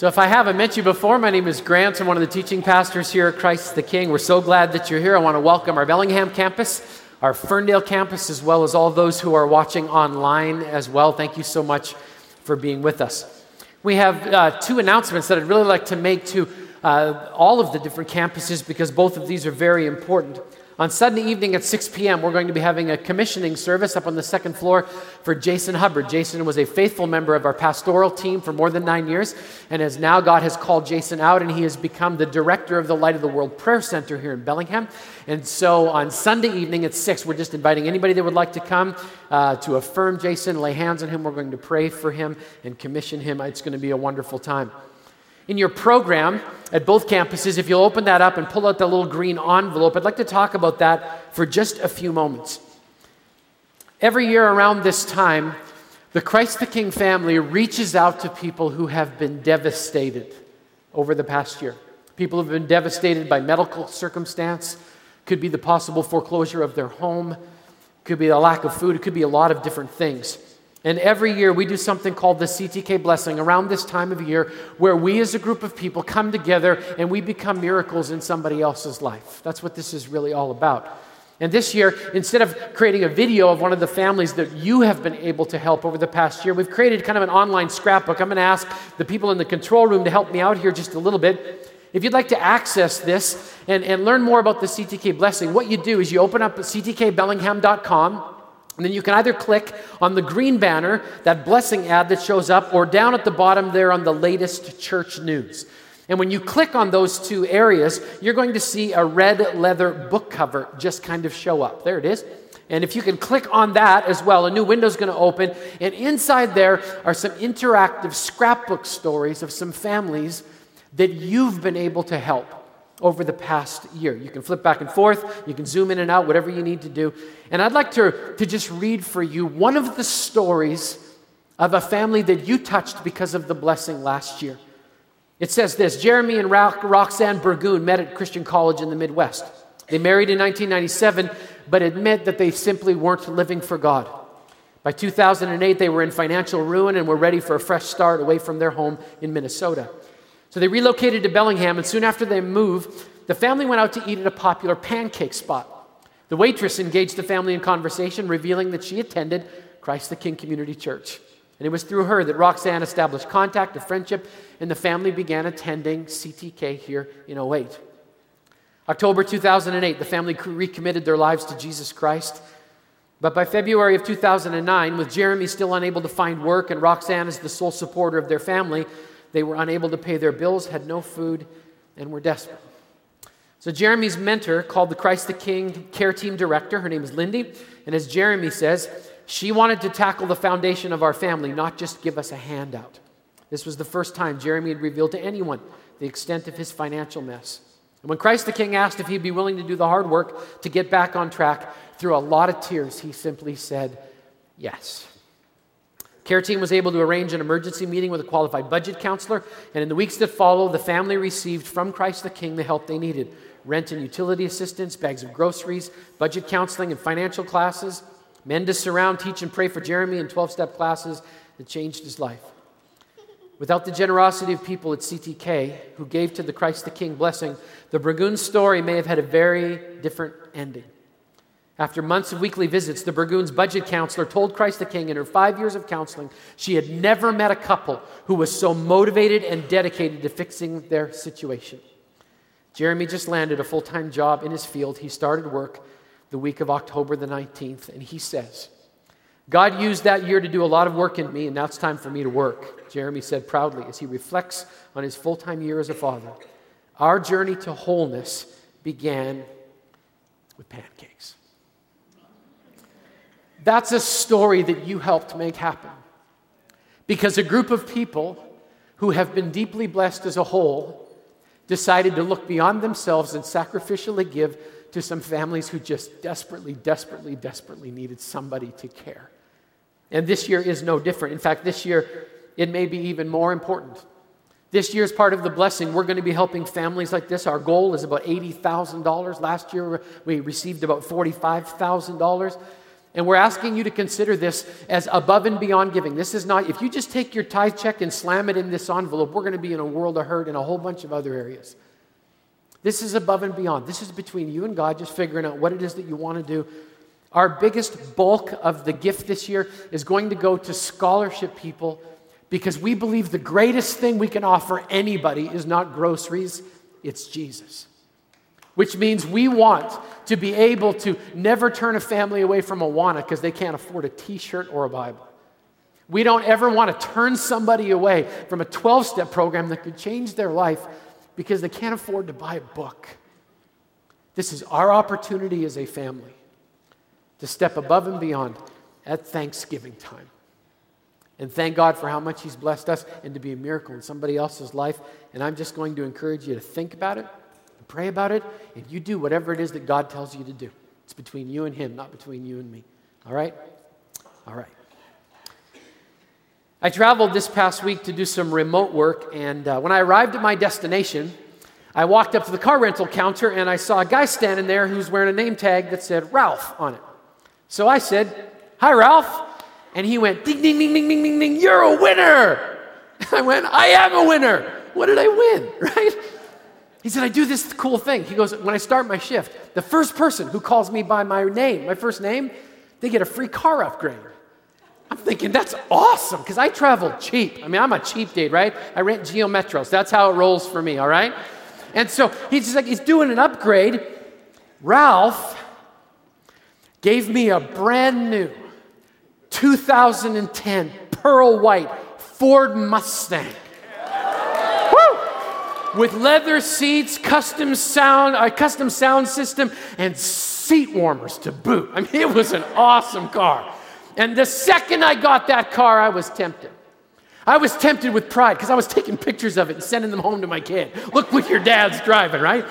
So, if I haven't met you before, my name is Grant. I'm one of the teaching pastors here at Christ the King. We're so glad that you're here. I want to welcome our Bellingham campus, our Ferndale campus, as well as all those who are watching online as well. Thank you so much for being with us. We have uh, two announcements that I'd really like to make to uh, all of the different campuses because both of these are very important. On Sunday evening at 6 p.m., we're going to be having a commissioning service up on the second floor for Jason Hubbard. Jason was a faithful member of our pastoral team for more than nine years, and as now God has called Jason out, and he has become the director of the Light of the World Prayer Center here in Bellingham. And so on Sunday evening at 6, we're just inviting anybody that would like to come uh, to affirm Jason, lay hands on him. We're going to pray for him and commission him. It's going to be a wonderful time in your program at both campuses, if you'll open that up and pull out that little green envelope, I'd like to talk about that for just a few moments. Every year around this time, the Christ the King family reaches out to people who have been devastated over the past year. People have been devastated by medical circumstance, could be the possible foreclosure of their home, could be a lack of food, it could be a lot of different things. And every year we do something called the CTK blessing around this time of year where we as a group of people come together and we become miracles in somebody else's life. That's what this is really all about. And this year, instead of creating a video of one of the families that you have been able to help over the past year, we've created kind of an online scrapbook. I'm going to ask the people in the control room to help me out here just a little bit. If you'd like to access this and, and learn more about the CTK blessing, what you do is you open up ctkbellingham.com and then you can either click on the green banner, that blessing ad that shows up, or down at the bottom there on the latest church news. And when you click on those two areas, you're going to see a red leather book cover just kind of show up. There it is. And if you can click on that as well, a new window is going to open. And inside there are some interactive scrapbook stories of some families that you've been able to help over the past year. You can flip back and forth, you can zoom in and out, whatever you need to do. And I'd like to, to just read for you one of the stories of a family that you touched because of the blessing last year. It says this Jeremy and Roxanne Burgoon met at Christian College in the Midwest. They married in 1997, but admit that they simply weren't living for God. By 2008, they were in financial ruin and were ready for a fresh start away from their home in Minnesota. So they relocated to Bellingham, and soon after they moved, the family went out to eat at a popular pancake spot. The waitress engaged the family in conversation, revealing that she attended Christ the King Community Church. And it was through her that Roxanne established contact, a friendship, and the family began attending CTK here in 08. October 2008, the family recommitted their lives to Jesus Christ. But by February of 2009, with Jeremy still unable to find work and Roxanne as the sole supporter of their family, they were unable to pay their bills, had no food, and were desperate. So, Jeremy's mentor called the Christ the King care team director. Her name is Lindy. And as Jeremy says, she wanted to tackle the foundation of our family, not just give us a handout. This was the first time Jeremy had revealed to anyone the extent of his financial mess. And when Christ the King asked if he'd be willing to do the hard work to get back on track, through a lot of tears, he simply said, Yes. Care team was able to arrange an emergency meeting with a qualified budget counselor, and in the weeks that followed, the family received from Christ the King the help they needed rent and utility assistance, bags of groceries, budget counseling, and financial classes, men to surround, teach, and pray for Jeremy in 12 step classes that changed his life. Without the generosity of people at CTK who gave to the Christ the King blessing, the Burgoon story may have had a very different ending. After months of weekly visits, the Burgoon's budget counselor told Christ the King in her five years of counseling she had never met a couple who was so motivated and dedicated to fixing their situation. Jeremy just landed a full time job in his field. He started work the week of October the 19th, and he says, God used that year to do a lot of work in me, and now it's time for me to work, Jeremy said proudly as he reflects on his full time year as a father. Our journey to wholeness began with pancakes. That's a story that you helped make happen. Because a group of people who have been deeply blessed as a whole decided to look beyond themselves and sacrificially give to some families who just desperately, desperately, desperately needed somebody to care. And this year is no different. In fact, this year it may be even more important. This year's part of the blessing, we're going to be helping families like this. Our goal is about $80,000. Last year we received about $45,000. And we're asking you to consider this as above and beyond giving. This is not, if you just take your tithe check and slam it in this envelope, we're going to be in a world of hurt in a whole bunch of other areas. This is above and beyond. This is between you and God, just figuring out what it is that you want to do. Our biggest bulk of the gift this year is going to go to scholarship people because we believe the greatest thing we can offer anybody is not groceries, it's Jesus. Which means we want to be able to never turn a family away from Awana because they can't afford a t shirt or a Bible. We don't ever want to turn somebody away from a 12 step program that could change their life because they can't afford to buy a book. This is our opportunity as a family to step above and beyond at Thanksgiving time. And thank God for how much He's blessed us and to be a miracle in somebody else's life. And I'm just going to encourage you to think about it, pray about it, and you do whatever it is that God tells you to do. It's between you and Him, not between you and me. All right? All right. I traveled this past week to do some remote work, and uh, when I arrived at my destination, I walked up to the car rental counter and I saw a guy standing there who's wearing a name tag that said Ralph on it. So I said, Hi, Ralph. And he went, Ding, ding, ding, ding, ding, ding, ding, you're a winner. I went, I am a winner. What did I win? Right? He said, I do this cool thing. He goes, When I start my shift, the first person who calls me by my name, my first name, they get a free car upgrade. I'm thinking, that's awesome because I travel cheap. I mean, I'm a cheap date, right? I rent Geo Metros. That's how it rolls for me, all right? And so he's just like, he's doing an upgrade. Ralph gave me a brand new 2010 pearl white Ford Mustang. With leather seats, custom sound, a custom sound system, and seat warmers to boot. I mean, it was an awesome car. And the second I got that car, I was tempted. I was tempted with pride because I was taking pictures of it and sending them home to my kid. Look what your dad's driving, right?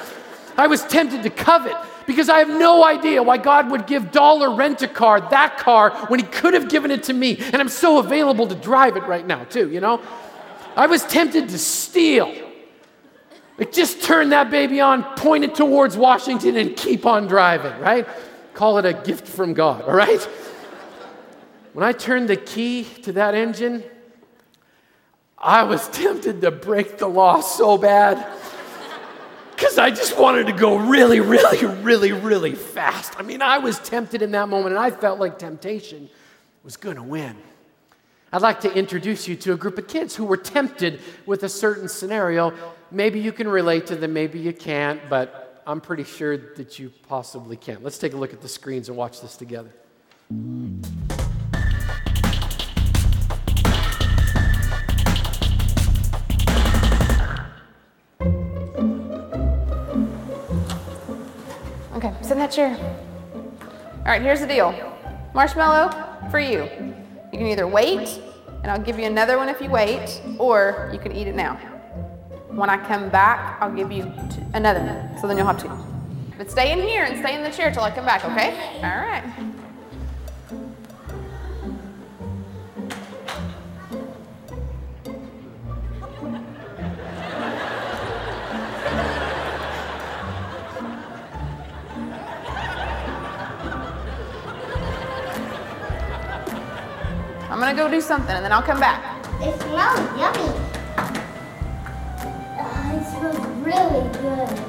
I was tempted to covet because I have no idea why God would give Dollar Rent a Car that car when He could have given it to me. And I'm so available to drive it right now, too, you know? I was tempted to steal. Like, just turn that baby on, point it towards Washington, and keep on driving, right? Call it a gift from God, all right? When I turned the key to that engine, I was tempted to break the law so bad because I just wanted to go really, really, really, really fast. I mean, I was tempted in that moment, and I felt like temptation was going to win. I'd like to introduce you to a group of kids who were tempted with a certain scenario. Maybe you can relate to them, maybe you can't, but I'm pretty sure that you possibly can. Let's take a look at the screens and watch this together. Okay, sit in that chair. All right, here's the deal. Marshmallow for you. You can either wait, and I'll give you another one if you wait, or you can eat it now. When I come back, I'll give you t- another so then you'll have two. But stay in here and stay in the chair till I come back, okay? All right. I'm gonna go do something and then I'll come back. It smells yummy. Really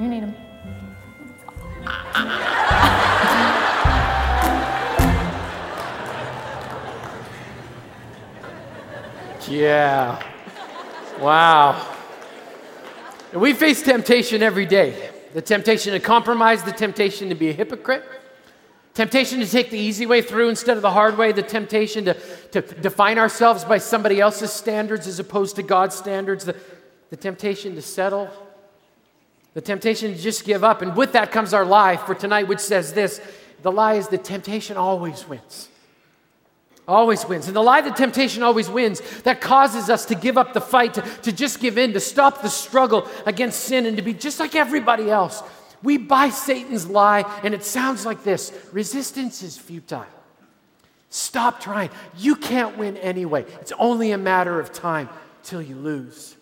You need them. Yeah. Wow. We face temptation every day the temptation to compromise, the temptation to be a hypocrite, temptation to take the easy way through instead of the hard way, the temptation to, to define ourselves by somebody else's standards as opposed to God's standards, the, the temptation to settle, the temptation to just give up. And with that comes our lie for tonight, which says this the lie is the temptation always wins. Always wins. And the lie that temptation always wins, that causes us to give up the fight, to, to just give in, to stop the struggle against sin, and to be just like everybody else. We buy Satan's lie, and it sounds like this resistance is futile. Stop trying. You can't win anyway. It's only a matter of time till you lose.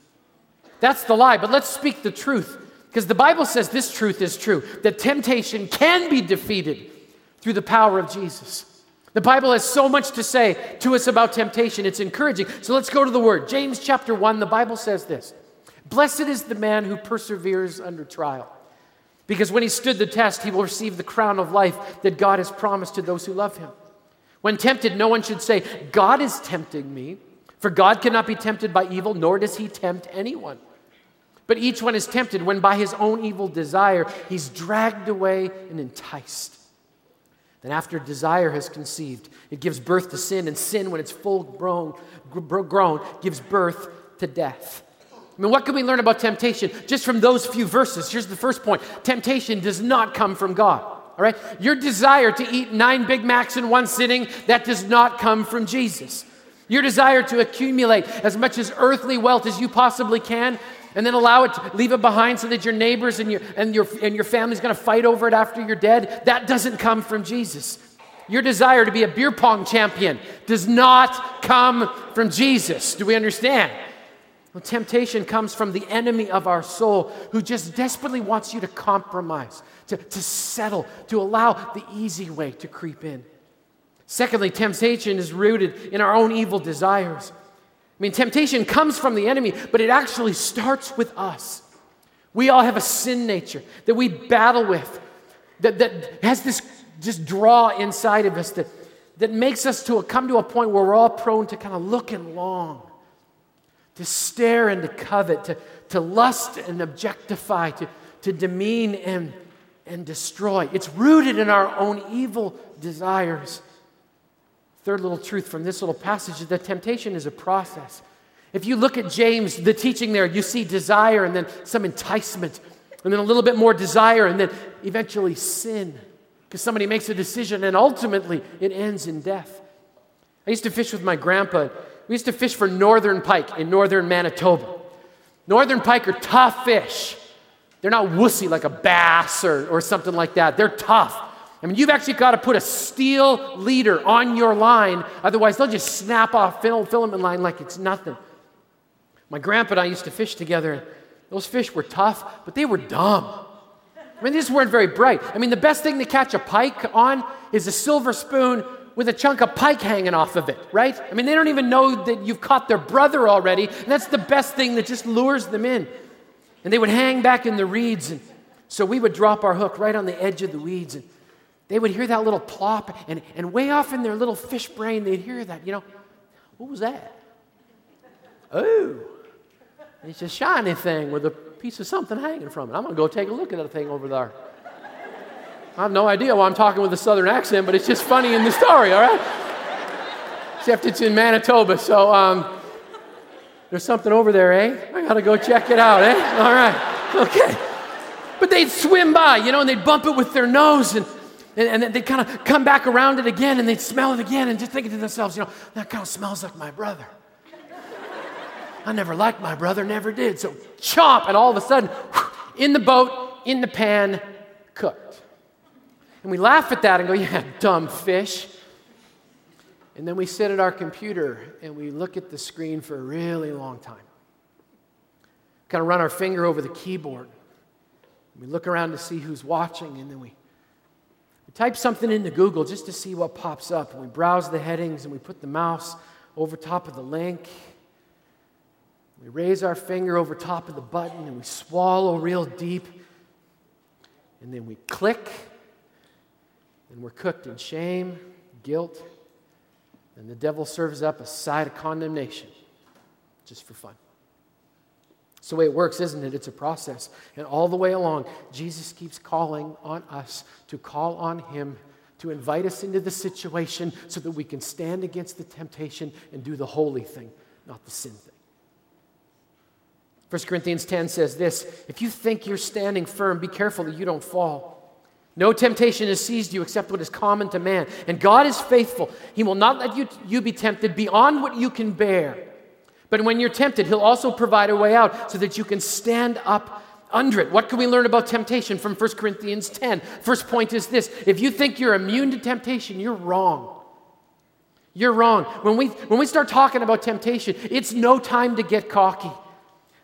That's the lie, but let's speak the truth. Because the Bible says this truth is true that temptation can be defeated through the power of Jesus. The Bible has so much to say to us about temptation. It's encouraging. So let's go to the word. James chapter 1, the Bible says this Blessed is the man who perseveres under trial, because when he stood the test, he will receive the crown of life that God has promised to those who love him. When tempted, no one should say, God is tempting me, for God cannot be tempted by evil, nor does he tempt anyone. But each one is tempted when by his own evil desire he's dragged away and enticed. Then, after desire has conceived, it gives birth to sin, and sin, when it's full grown, grown gives birth to death. I mean, what can we learn about temptation just from those few verses? Here's the first point temptation does not come from God. All right? Your desire to eat nine Big Macs in one sitting, that does not come from Jesus. Your desire to accumulate as much as earthly wealth as you possibly can, and then allow it to leave it behind so that your neighbors and your and your and your family's going to fight over it after you're dead. That doesn't come from jesus. Your desire to be a beer pong champion does not come from jesus. Do we understand? Well, temptation comes from the enemy of our soul who just desperately wants you to compromise to, to settle to allow the easy way to creep in. Secondly temptation is rooted in our own evil desires I mean, temptation comes from the enemy, but it actually starts with us. We all have a sin nature that we battle with, that, that has this just draw inside of us that, that makes us to a, come to a point where we're all prone to kind of look and long, to stare and to covet, to, to lust and objectify, to, to demean and, and destroy. It's rooted in our own evil desires. Third little truth from this little passage is that temptation is a process. If you look at James, the teaching there, you see desire and then some enticement, and then a little bit more desire, and then eventually sin. Because somebody makes a decision and ultimately it ends in death. I used to fish with my grandpa. We used to fish for northern pike in northern Manitoba. Northern pike are tough fish. They're not wussy like a bass or, or something like that. They're tough. I mean, you've actually got to put a steel leader on your line, otherwise, they'll just snap off filament line like it's nothing. My grandpa and I used to fish together. Those fish were tough, but they were dumb. I mean, these weren't very bright. I mean, the best thing to catch a pike on is a silver spoon with a chunk of pike hanging off of it, right? I mean, they don't even know that you've caught their brother already, and that's the best thing that just lures them in. And they would hang back in the reeds, and so we would drop our hook right on the edge of the weeds, and they would hear that little plop, and, and way off in their little fish brain, they'd hear that, you know, what was that? Oh, it's a shiny thing with a piece of something hanging from it. I'm going to go take a look at that thing over there. I have no idea why I'm talking with a southern accent, but it's just funny in the story, all right? Except it's in Manitoba, so um, there's something over there, eh? I got to go check it out, eh? All right, okay. But they'd swim by, you know, and they'd bump it with their nose, and and, and then they kind of come back around it again and they'd smell it again and just thinking to themselves, you know, that kind of smells like my brother. I never liked my brother, never did. So chomp, and all of a sudden, in the boat, in the pan, cooked. And we laugh at that and go, yeah, dumb fish. And then we sit at our computer and we look at the screen for a really long time. Kind of run our finger over the keyboard. We look around to see who's watching, and then we, we type something into Google just to see what pops up. We browse the headings and we put the mouse over top of the link. We raise our finger over top of the button and we swallow real deep. And then we click. And we're cooked in shame, guilt, and the devil serves up a side of condemnation just for fun. It's the way it works, isn't it? It's a process. And all the way along, Jesus keeps calling on us to call on Him to invite us into the situation so that we can stand against the temptation and do the holy thing, not the sin thing. 1 Corinthians 10 says this If you think you're standing firm, be careful that you don't fall. No temptation has seized you except what is common to man. And God is faithful. He will not let you, you be tempted beyond what you can bear. But when you're tempted, He'll also provide a way out so that you can stand up under it. What can we learn about temptation from 1 Corinthians 10? First point is this if you think you're immune to temptation, you're wrong. You're wrong. When we, when we start talking about temptation, it's no time to get cocky.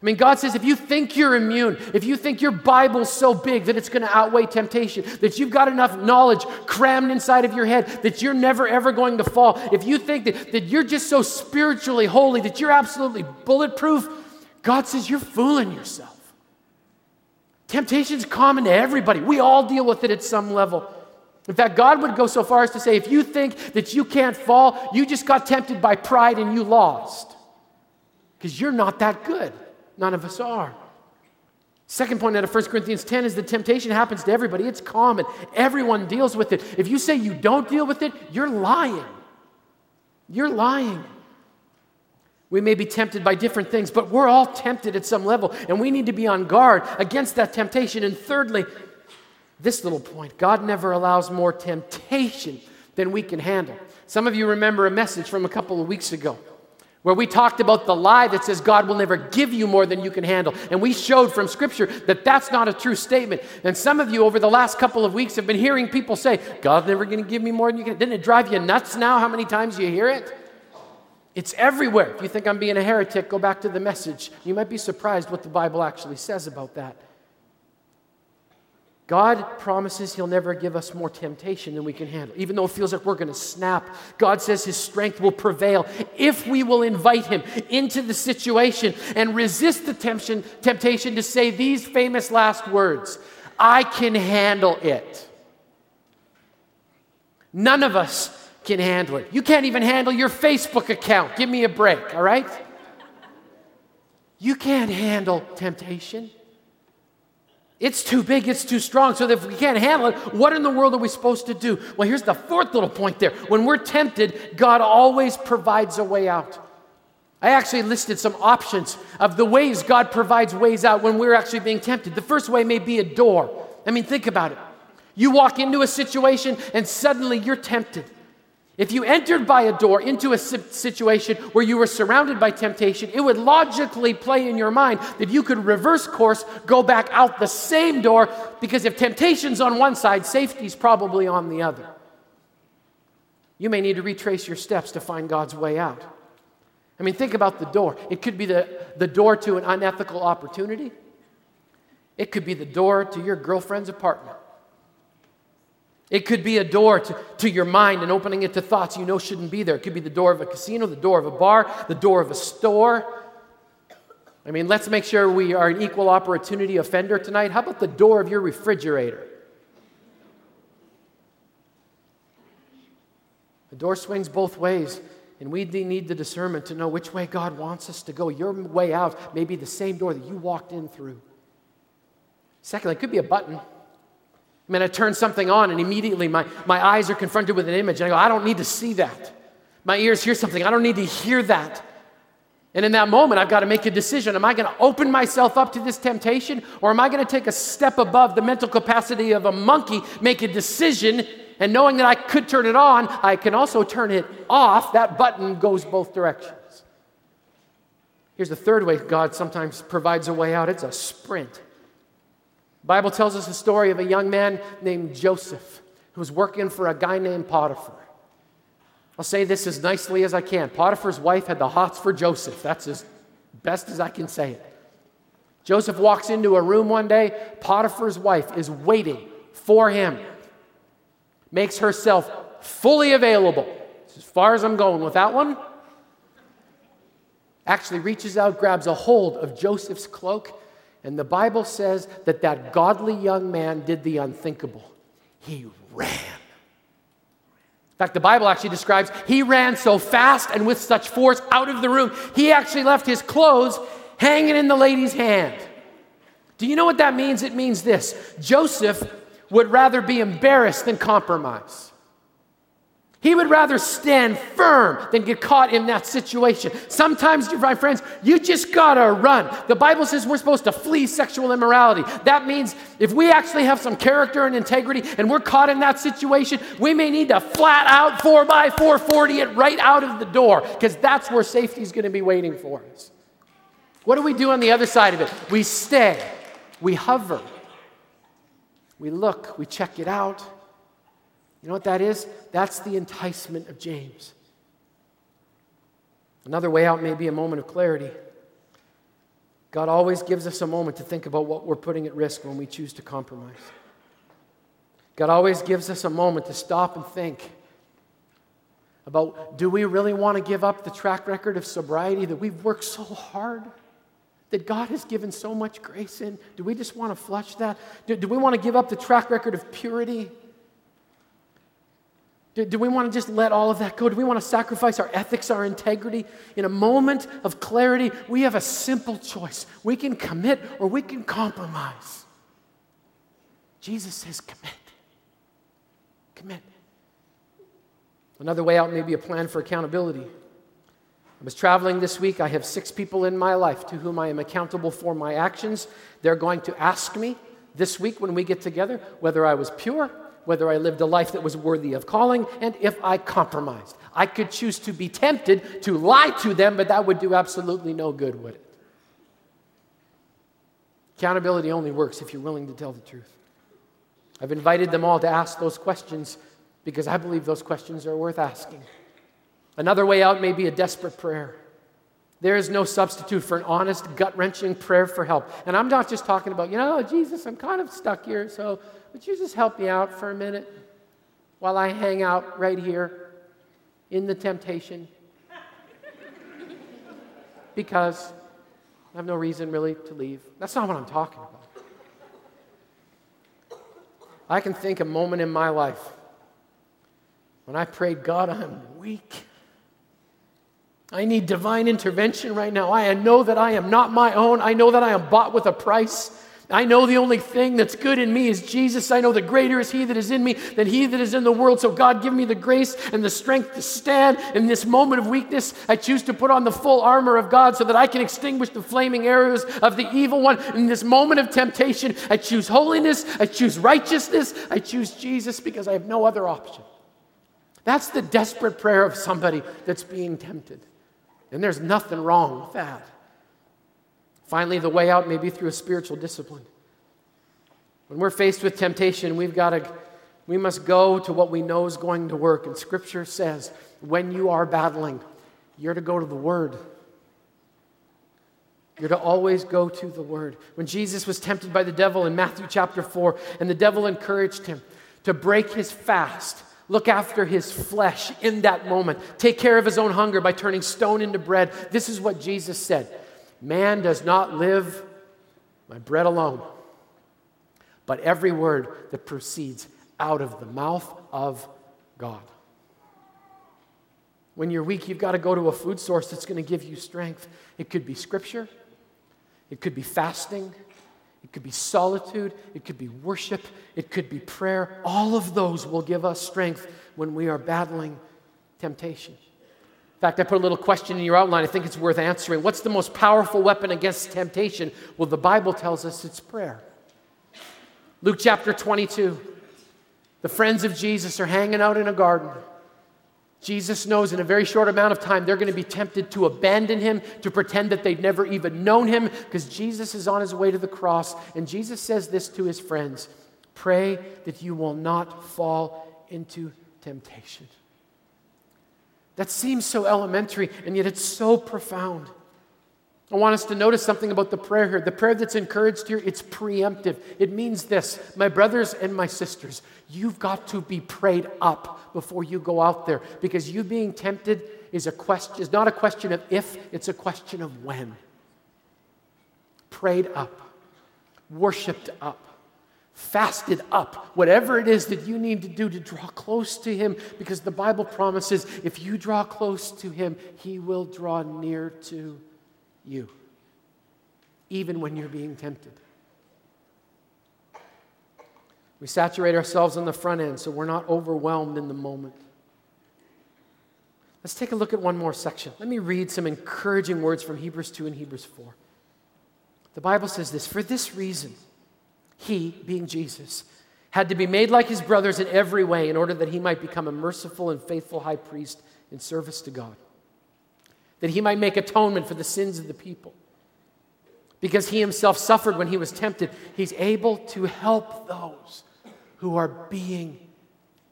I mean, God says if you think you're immune, if you think your Bible's so big that it's going to outweigh temptation, that you've got enough knowledge crammed inside of your head that you're never ever going to fall, if you think that, that you're just so spiritually holy that you're absolutely bulletproof, God says you're fooling yourself. Temptation's common to everybody. We all deal with it at some level. In fact, God would go so far as to say if you think that you can't fall, you just got tempted by pride and you lost. Because you're not that good. None of us are. Second point out of 1 Corinthians 10 is the temptation happens to everybody. It's common. Everyone deals with it. If you say you don't deal with it, you're lying. You're lying. We may be tempted by different things, but we're all tempted at some level, and we need to be on guard against that temptation. And thirdly, this little point God never allows more temptation than we can handle. Some of you remember a message from a couple of weeks ago where we talked about the lie that says God will never give you more than you can handle. And we showed from Scripture that that's not a true statement. And some of you over the last couple of weeks have been hearing people say, God's never going to give me more than you can. Didn't it drive you nuts now how many times you hear it? It's everywhere. If you think I'm being a heretic, go back to the message. You might be surprised what the Bible actually says about that. God promises He'll never give us more temptation than we can handle. Even though it feels like we're going to snap, God says His strength will prevail if we will invite Him into the situation and resist the temptation, temptation to say these famous last words I can handle it. None of us can handle it. You can't even handle your Facebook account. Give me a break, all right? You can't handle temptation. It's too big, it's too strong. So if we can't handle it, what in the world are we supposed to do? Well, here's the fourth little point there. When we're tempted, God always provides a way out. I actually listed some options of the ways God provides ways out when we're actually being tempted. The first way may be a door. I mean, think about it. You walk into a situation and suddenly you're tempted. If you entered by a door into a situation where you were surrounded by temptation, it would logically play in your mind that you could reverse course, go back out the same door, because if temptation's on one side, safety's probably on the other. You may need to retrace your steps to find God's way out. I mean, think about the door. It could be the, the door to an unethical opportunity, it could be the door to your girlfriend's apartment. It could be a door to, to your mind and opening it to thoughts you know shouldn't be there. It could be the door of a casino, the door of a bar, the door of a store. I mean, let's make sure we are an equal opportunity offender tonight. How about the door of your refrigerator? The door swings both ways, and we need the discernment to know which way God wants us to go. Your way out may be the same door that you walked in through. Secondly, it could be a button. I mean, I turn something on and immediately my, my eyes are confronted with an image. And I go, I don't need to see that. My ears hear something. I don't need to hear that. And in that moment, I've got to make a decision. Am I going to open myself up to this temptation? Or am I going to take a step above the mental capacity of a monkey, make a decision, and knowing that I could turn it on, I can also turn it off? That button goes both directions. Here's the third way God sometimes provides a way out it's a sprint. Bible tells us the story of a young man named Joseph who was working for a guy named Potiphar. I'll say this as nicely as I can. Potiphar's wife had the hots for Joseph. That's as best as I can say it. Joseph walks into a room one day. Potiphar's wife is waiting for him, makes herself fully available. As far as I'm going with that one, actually reaches out, grabs a hold of Joseph's cloak, and the Bible says that that godly young man did the unthinkable. He ran. In fact, the Bible actually describes he ran so fast and with such force out of the room, he actually left his clothes hanging in the lady's hand. Do you know what that means? It means this Joseph would rather be embarrassed than compromise. He would rather stand firm than get caught in that situation. Sometimes, my friends, you just gotta run. The Bible says we're supposed to flee sexual immorality. That means if we actually have some character and integrity and we're caught in that situation, we may need to flat out 4 by 440 it right out of the door because that's where safety is gonna be waiting for us. What do we do on the other side of it? We stay, we hover, we look, we check it out. You know what that is? That's the enticement of James. Another way out may be a moment of clarity. God always gives us a moment to think about what we're putting at risk when we choose to compromise. God always gives us a moment to stop and think about do we really want to give up the track record of sobriety that we've worked so hard? That God has given so much grace in? Do we just want to flush that? Do, do we want to give up the track record of purity? Do, do we want to just let all of that go? Do we want to sacrifice our ethics, our integrity? In a moment of clarity, we have a simple choice. We can commit or we can compromise. Jesus says, commit. Commit. Another way out may be a plan for accountability. I was traveling this week. I have six people in my life to whom I am accountable for my actions. They're going to ask me this week when we get together whether I was pure whether I lived a life that was worthy of calling, and if I compromised. I could choose to be tempted to lie to them, but that would do absolutely no good, would it? Accountability only works if you're willing to tell the truth. I've invited them all to ask those questions because I believe those questions are worth asking. Another way out may be a desperate prayer. There is no substitute for an honest, gut wrenching prayer for help. And I'm not just talking about, you know, oh, Jesus, I'm kind of stuck here, so would you just help me out for a minute while I hang out right here in the temptation? Because I have no reason really to leave. That's not what I'm talking about. I can think a moment in my life when I prayed, God, I'm weak. I need divine intervention right now. I know that I am not my own. I know that I am bought with a price. I know the only thing that's good in me is Jesus. I know the greater is He that is in me than He that is in the world. So, God, give me the grace and the strength to stand in this moment of weakness. I choose to put on the full armor of God so that I can extinguish the flaming arrows of the evil one. In this moment of temptation, I choose holiness, I choose righteousness, I choose Jesus because I have no other option. That's the desperate prayer of somebody that's being tempted. And there's nothing wrong with that. Finally, the way out may be through a spiritual discipline. When we're faced with temptation, we've got to we must go to what we know is going to work. And scripture says, when you are battling, you're to go to the word. You're to always go to the word. When Jesus was tempted by the devil in Matthew chapter 4, and the devil encouraged him to break his fast, look after his flesh in that moment, take care of his own hunger by turning stone into bread. This is what Jesus said Man does not live by bread alone, but every word that proceeds out of the mouth of God. When you're weak, you've got to go to a food source that's going to give you strength. It could be scripture, it could be fasting, it could be solitude, it could be worship, it could be prayer. All of those will give us strength when we are battling temptation In fact, I put a little question in your outline. I think it's worth answering. What's the most powerful weapon against temptation? Well, the Bible tells us it's prayer. Luke chapter 22. The friends of Jesus are hanging out in a garden. Jesus knows in a very short amount of time they're going to be tempted to abandon him, to pretend that they've never even known him, because Jesus is on his way to the cross. And Jesus says this to his friends Pray that you will not fall into temptation. That seems so elementary, and yet it's so profound. I want us to notice something about the prayer here. The prayer that's encouraged here, it's preemptive. It means this My brothers and my sisters, you've got to be prayed up before you go out there because you being tempted is, a question, is not a question of if, it's a question of when. Prayed up, worshiped up, fasted up, whatever it is that you need to do to draw close to Him because the Bible promises if you draw close to Him, He will draw near to you, even when you're being tempted. We saturate ourselves on the front end so we're not overwhelmed in the moment. Let's take a look at one more section. Let me read some encouraging words from Hebrews 2 and Hebrews 4. The Bible says this For this reason, he, being Jesus, had to be made like his brothers in every way in order that he might become a merciful and faithful high priest in service to God that he might make atonement for the sins of the people. Because he himself suffered when he was tempted, he's able to help those who are being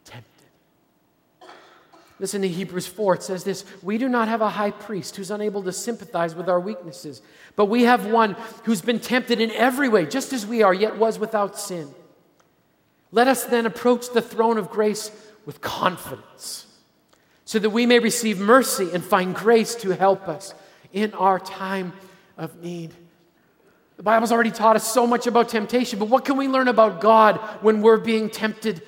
tempted. Listen to Hebrews 4. It says this We do not have a high priest who's unable to sympathize with our weaknesses, but we have one who's been tempted in every way, just as we are, yet was without sin. Let us then approach the throne of grace with confidence so that we may receive mercy and find grace to help us in our time of need. The Bible's already taught us so much about temptation, but what can we learn about God when we're being tempted?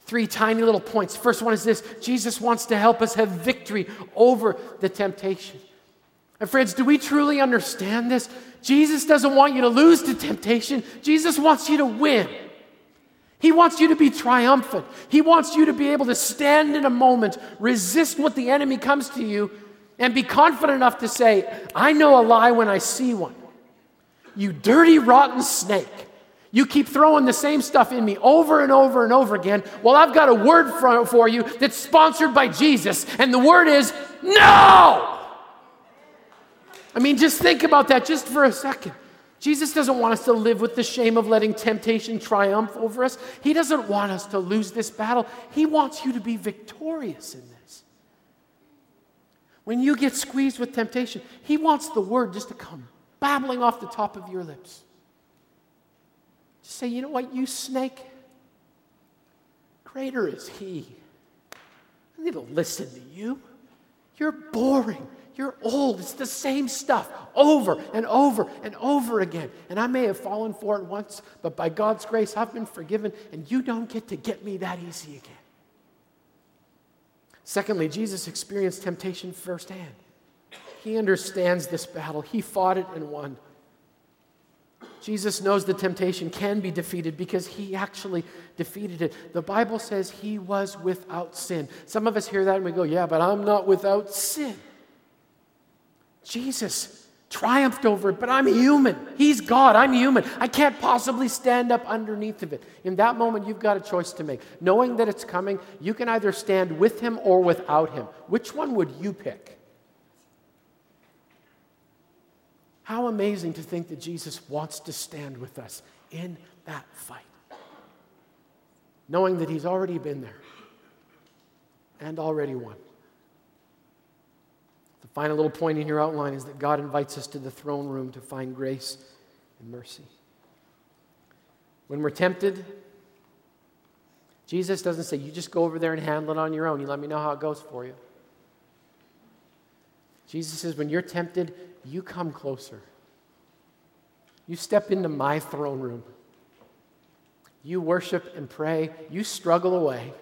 Three tiny little points. First one is this Jesus wants to help us have victory over the temptation. And friends, do we truly understand this? Jesus doesn't want you to lose to temptation, Jesus wants you to win. He wants you to be triumphant. He wants you to be able to stand in a moment, resist what the enemy comes to you, and be confident enough to say, I know a lie when I see one. You dirty, rotten snake. You keep throwing the same stuff in me over and over and over again. Well, I've got a word for, for you that's sponsored by Jesus, and the word is no! I mean, just think about that just for a second. Jesus doesn't want us to live with the shame of letting temptation triumph over us. He doesn't want us to lose this battle. He wants you to be victorious in this. When you get squeezed with temptation, He wants the word just to come babbling off the top of your lips. Just say, you know what, you snake? Greater is He. I need to listen to you. You're boring. You're old. It's the same stuff over and over and over again. And I may have fallen for it once, but by God's grace, I've been forgiven, and you don't get to get me that easy again. Secondly, Jesus experienced temptation firsthand. He understands this battle, he fought it and won. Jesus knows the temptation can be defeated because he actually defeated it. The Bible says he was without sin. Some of us hear that and we go, Yeah, but I'm not without sin. Jesus triumphed over it, but I'm human. He's God. I'm human. I can't possibly stand up underneath of it. In that moment, you've got a choice to make. Knowing that it's coming, you can either stand with him or without him. Which one would you pick? How amazing to think that Jesus wants to stand with us in that fight. Knowing that he's already been there and already won final little point in your outline is that God invites us to the throne room to find grace and mercy. When we're tempted, Jesus doesn't say, You just go over there and handle it on your own. You let me know how it goes for you. Jesus says, When you're tempted, you come closer. You step into my throne room. You worship and pray. You struggle away.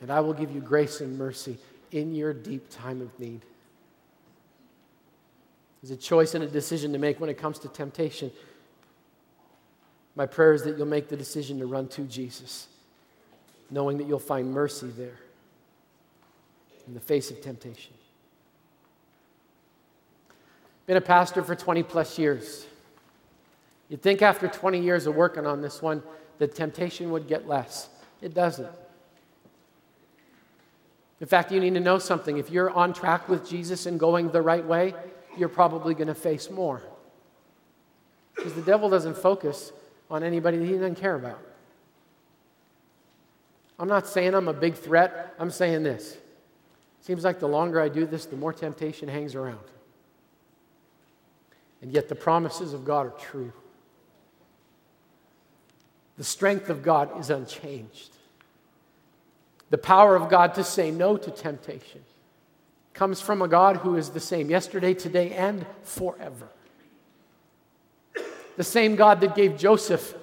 And I will give you grace and mercy in your deep time of need. There's a choice and a decision to make when it comes to temptation. My prayer is that you'll make the decision to run to Jesus, knowing that you'll find mercy there in the face of temptation. Been a pastor for 20 plus years. You'd think after 20 years of working on this one, the temptation would get less. It doesn't. In fact, you need to know something. If you're on track with Jesus and going the right way, you're probably going to face more. Because the devil doesn't focus on anybody that he doesn't care about. I'm not saying I'm a big threat. I'm saying this. Seems like the longer I do this, the more temptation hangs around. And yet the promises of God are true. The strength of God is unchanged. The power of God to say no to temptation comes from a God who is the same yesterday, today, and forever. The same God that gave Joseph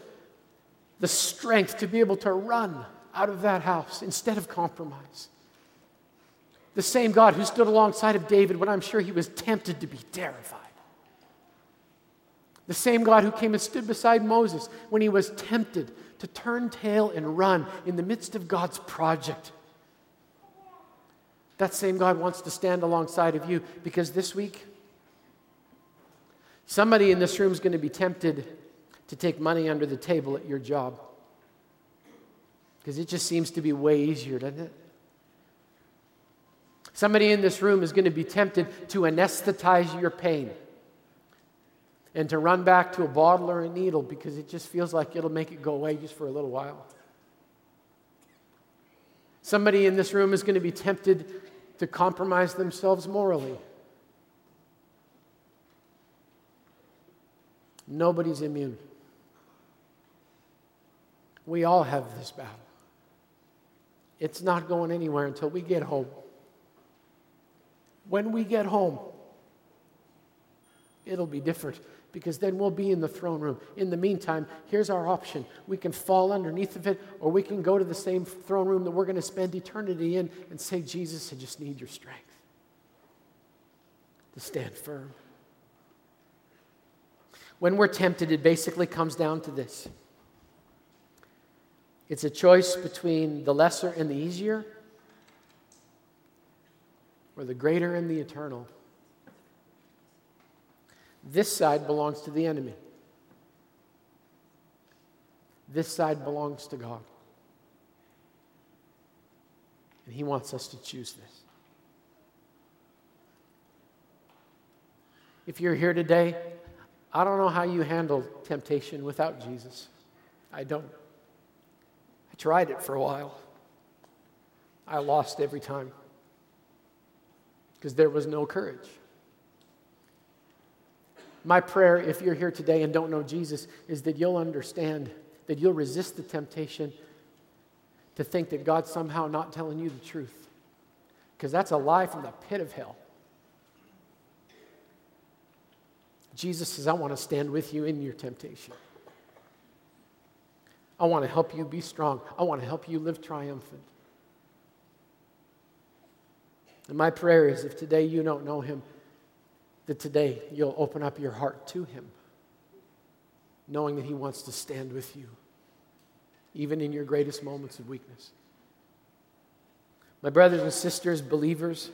the strength to be able to run out of that house instead of compromise. The same God who stood alongside of David when I'm sure he was tempted to be terrified. The same God who came and stood beside Moses when he was tempted to turn tail and run in the midst of God's project. That same God wants to stand alongside of you because this week, somebody in this room is going to be tempted to take money under the table at your job because it just seems to be way easier, doesn't it? Somebody in this room is going to be tempted to anesthetize your pain and to run back to a bottle or a needle because it just feels like it'll make it go away just for a little while. Somebody in this room is going to be tempted to compromise themselves morally. Nobody's immune. We all have this battle. It's not going anywhere until we get home. When we get home, it'll be different because then we'll be in the throne room. In the meantime, here's our option. We can fall underneath of it, or we can go to the same throne room that we're going to spend eternity in and say, Jesus, I just need your strength to stand firm. When we're tempted, it basically comes down to this it's a choice between the lesser and the easier, or the greater and the eternal. This side belongs to the enemy. This side belongs to God. And He wants us to choose this. If you're here today, I don't know how you handle temptation without Jesus. I don't. I tried it for a while. I lost every time because there was no courage. My prayer, if you're here today and don't know Jesus, is that you'll understand, that you'll resist the temptation to think that God's somehow not telling you the truth. Because that's a lie from the pit of hell. Jesus says, I want to stand with you in your temptation. I want to help you be strong. I want to help you live triumphant. And my prayer is if today you don't know him, that today you'll open up your heart to Him, knowing that He wants to stand with you, even in your greatest moments of weakness. My brothers and sisters, believers,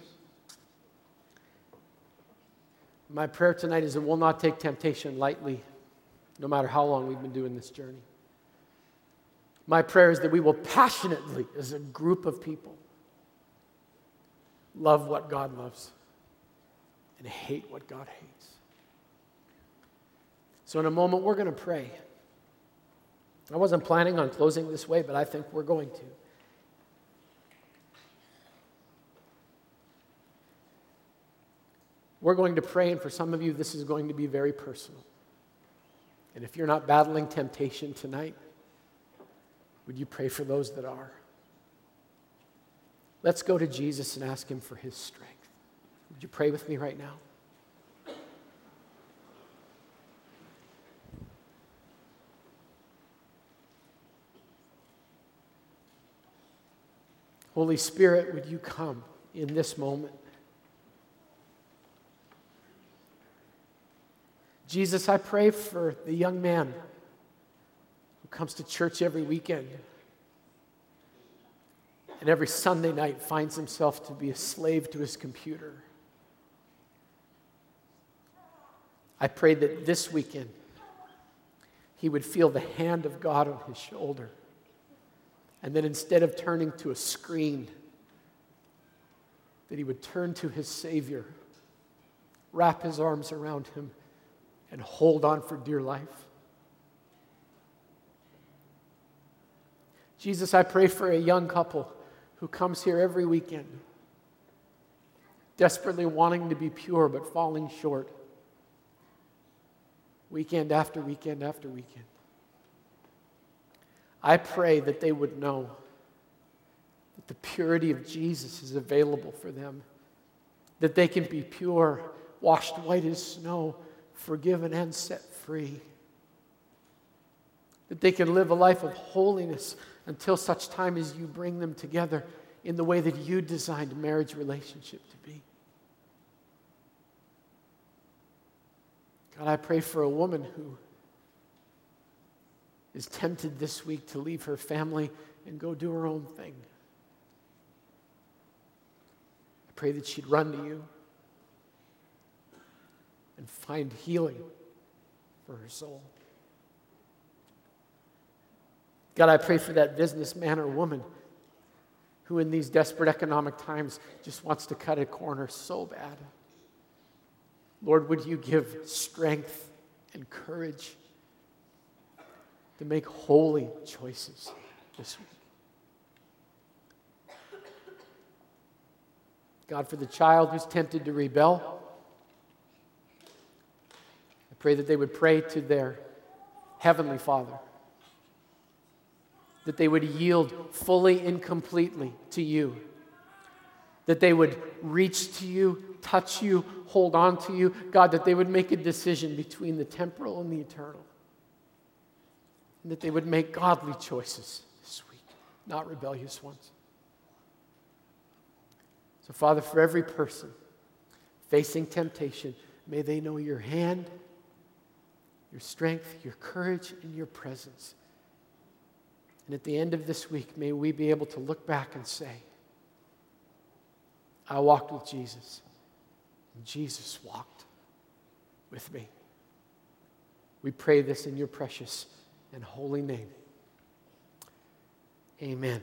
my prayer tonight is that we'll not take temptation lightly, no matter how long we've been doing this journey. My prayer is that we will passionately, as a group of people, love what God loves and hate what God hates. So, in a moment, we're going to pray. I wasn't planning on closing this way, but I think we're going to. We're going to pray, and for some of you, this is going to be very personal. And if you're not battling temptation tonight, would you pray for those that are? Let's go to Jesus and ask Him for His strength. Would you pray with me right now? Holy Spirit, would you come in this moment? Jesus, I pray for the young man who comes to church every weekend and every Sunday night finds himself to be a slave to his computer. I pray that this weekend he would feel the hand of God on his shoulder. And that instead of turning to a screen, that he would turn to his Savior, wrap his arms around him, and hold on for dear life. Jesus, I pray for a young couple who comes here every weekend, desperately wanting to be pure but falling short, weekend after weekend after weekend. I pray that they would know that the purity of Jesus is available for them, that they can be pure, washed white as snow, forgiven and set free, that they can live a life of holiness until such time as you bring them together in the way that you designed marriage relationship to be. God, I pray for a woman who is tempted this week to leave her family and go do her own thing. I pray that she'd run to you and find healing for her soul. God, I pray for that businessman or woman who, in these desperate economic times, just wants to cut a corner so bad. Lord, would you give strength and courage to make holy choices this week. God, for the child who's tempted to rebel, I pray that they would pray to their Heavenly Father, that they would yield fully and completely to you, that they would reach to you, touch you, hold on to you. God, that they would make a decision between the temporal and the eternal and that they would make godly choices this week, not rebellious ones. So, Father, for every person facing temptation, may they know your hand, your strength, your courage, and your presence. And at the end of this week, may we be able to look back and say, I walked with Jesus, and Jesus walked with me. We pray this in your precious and holy name. Amen.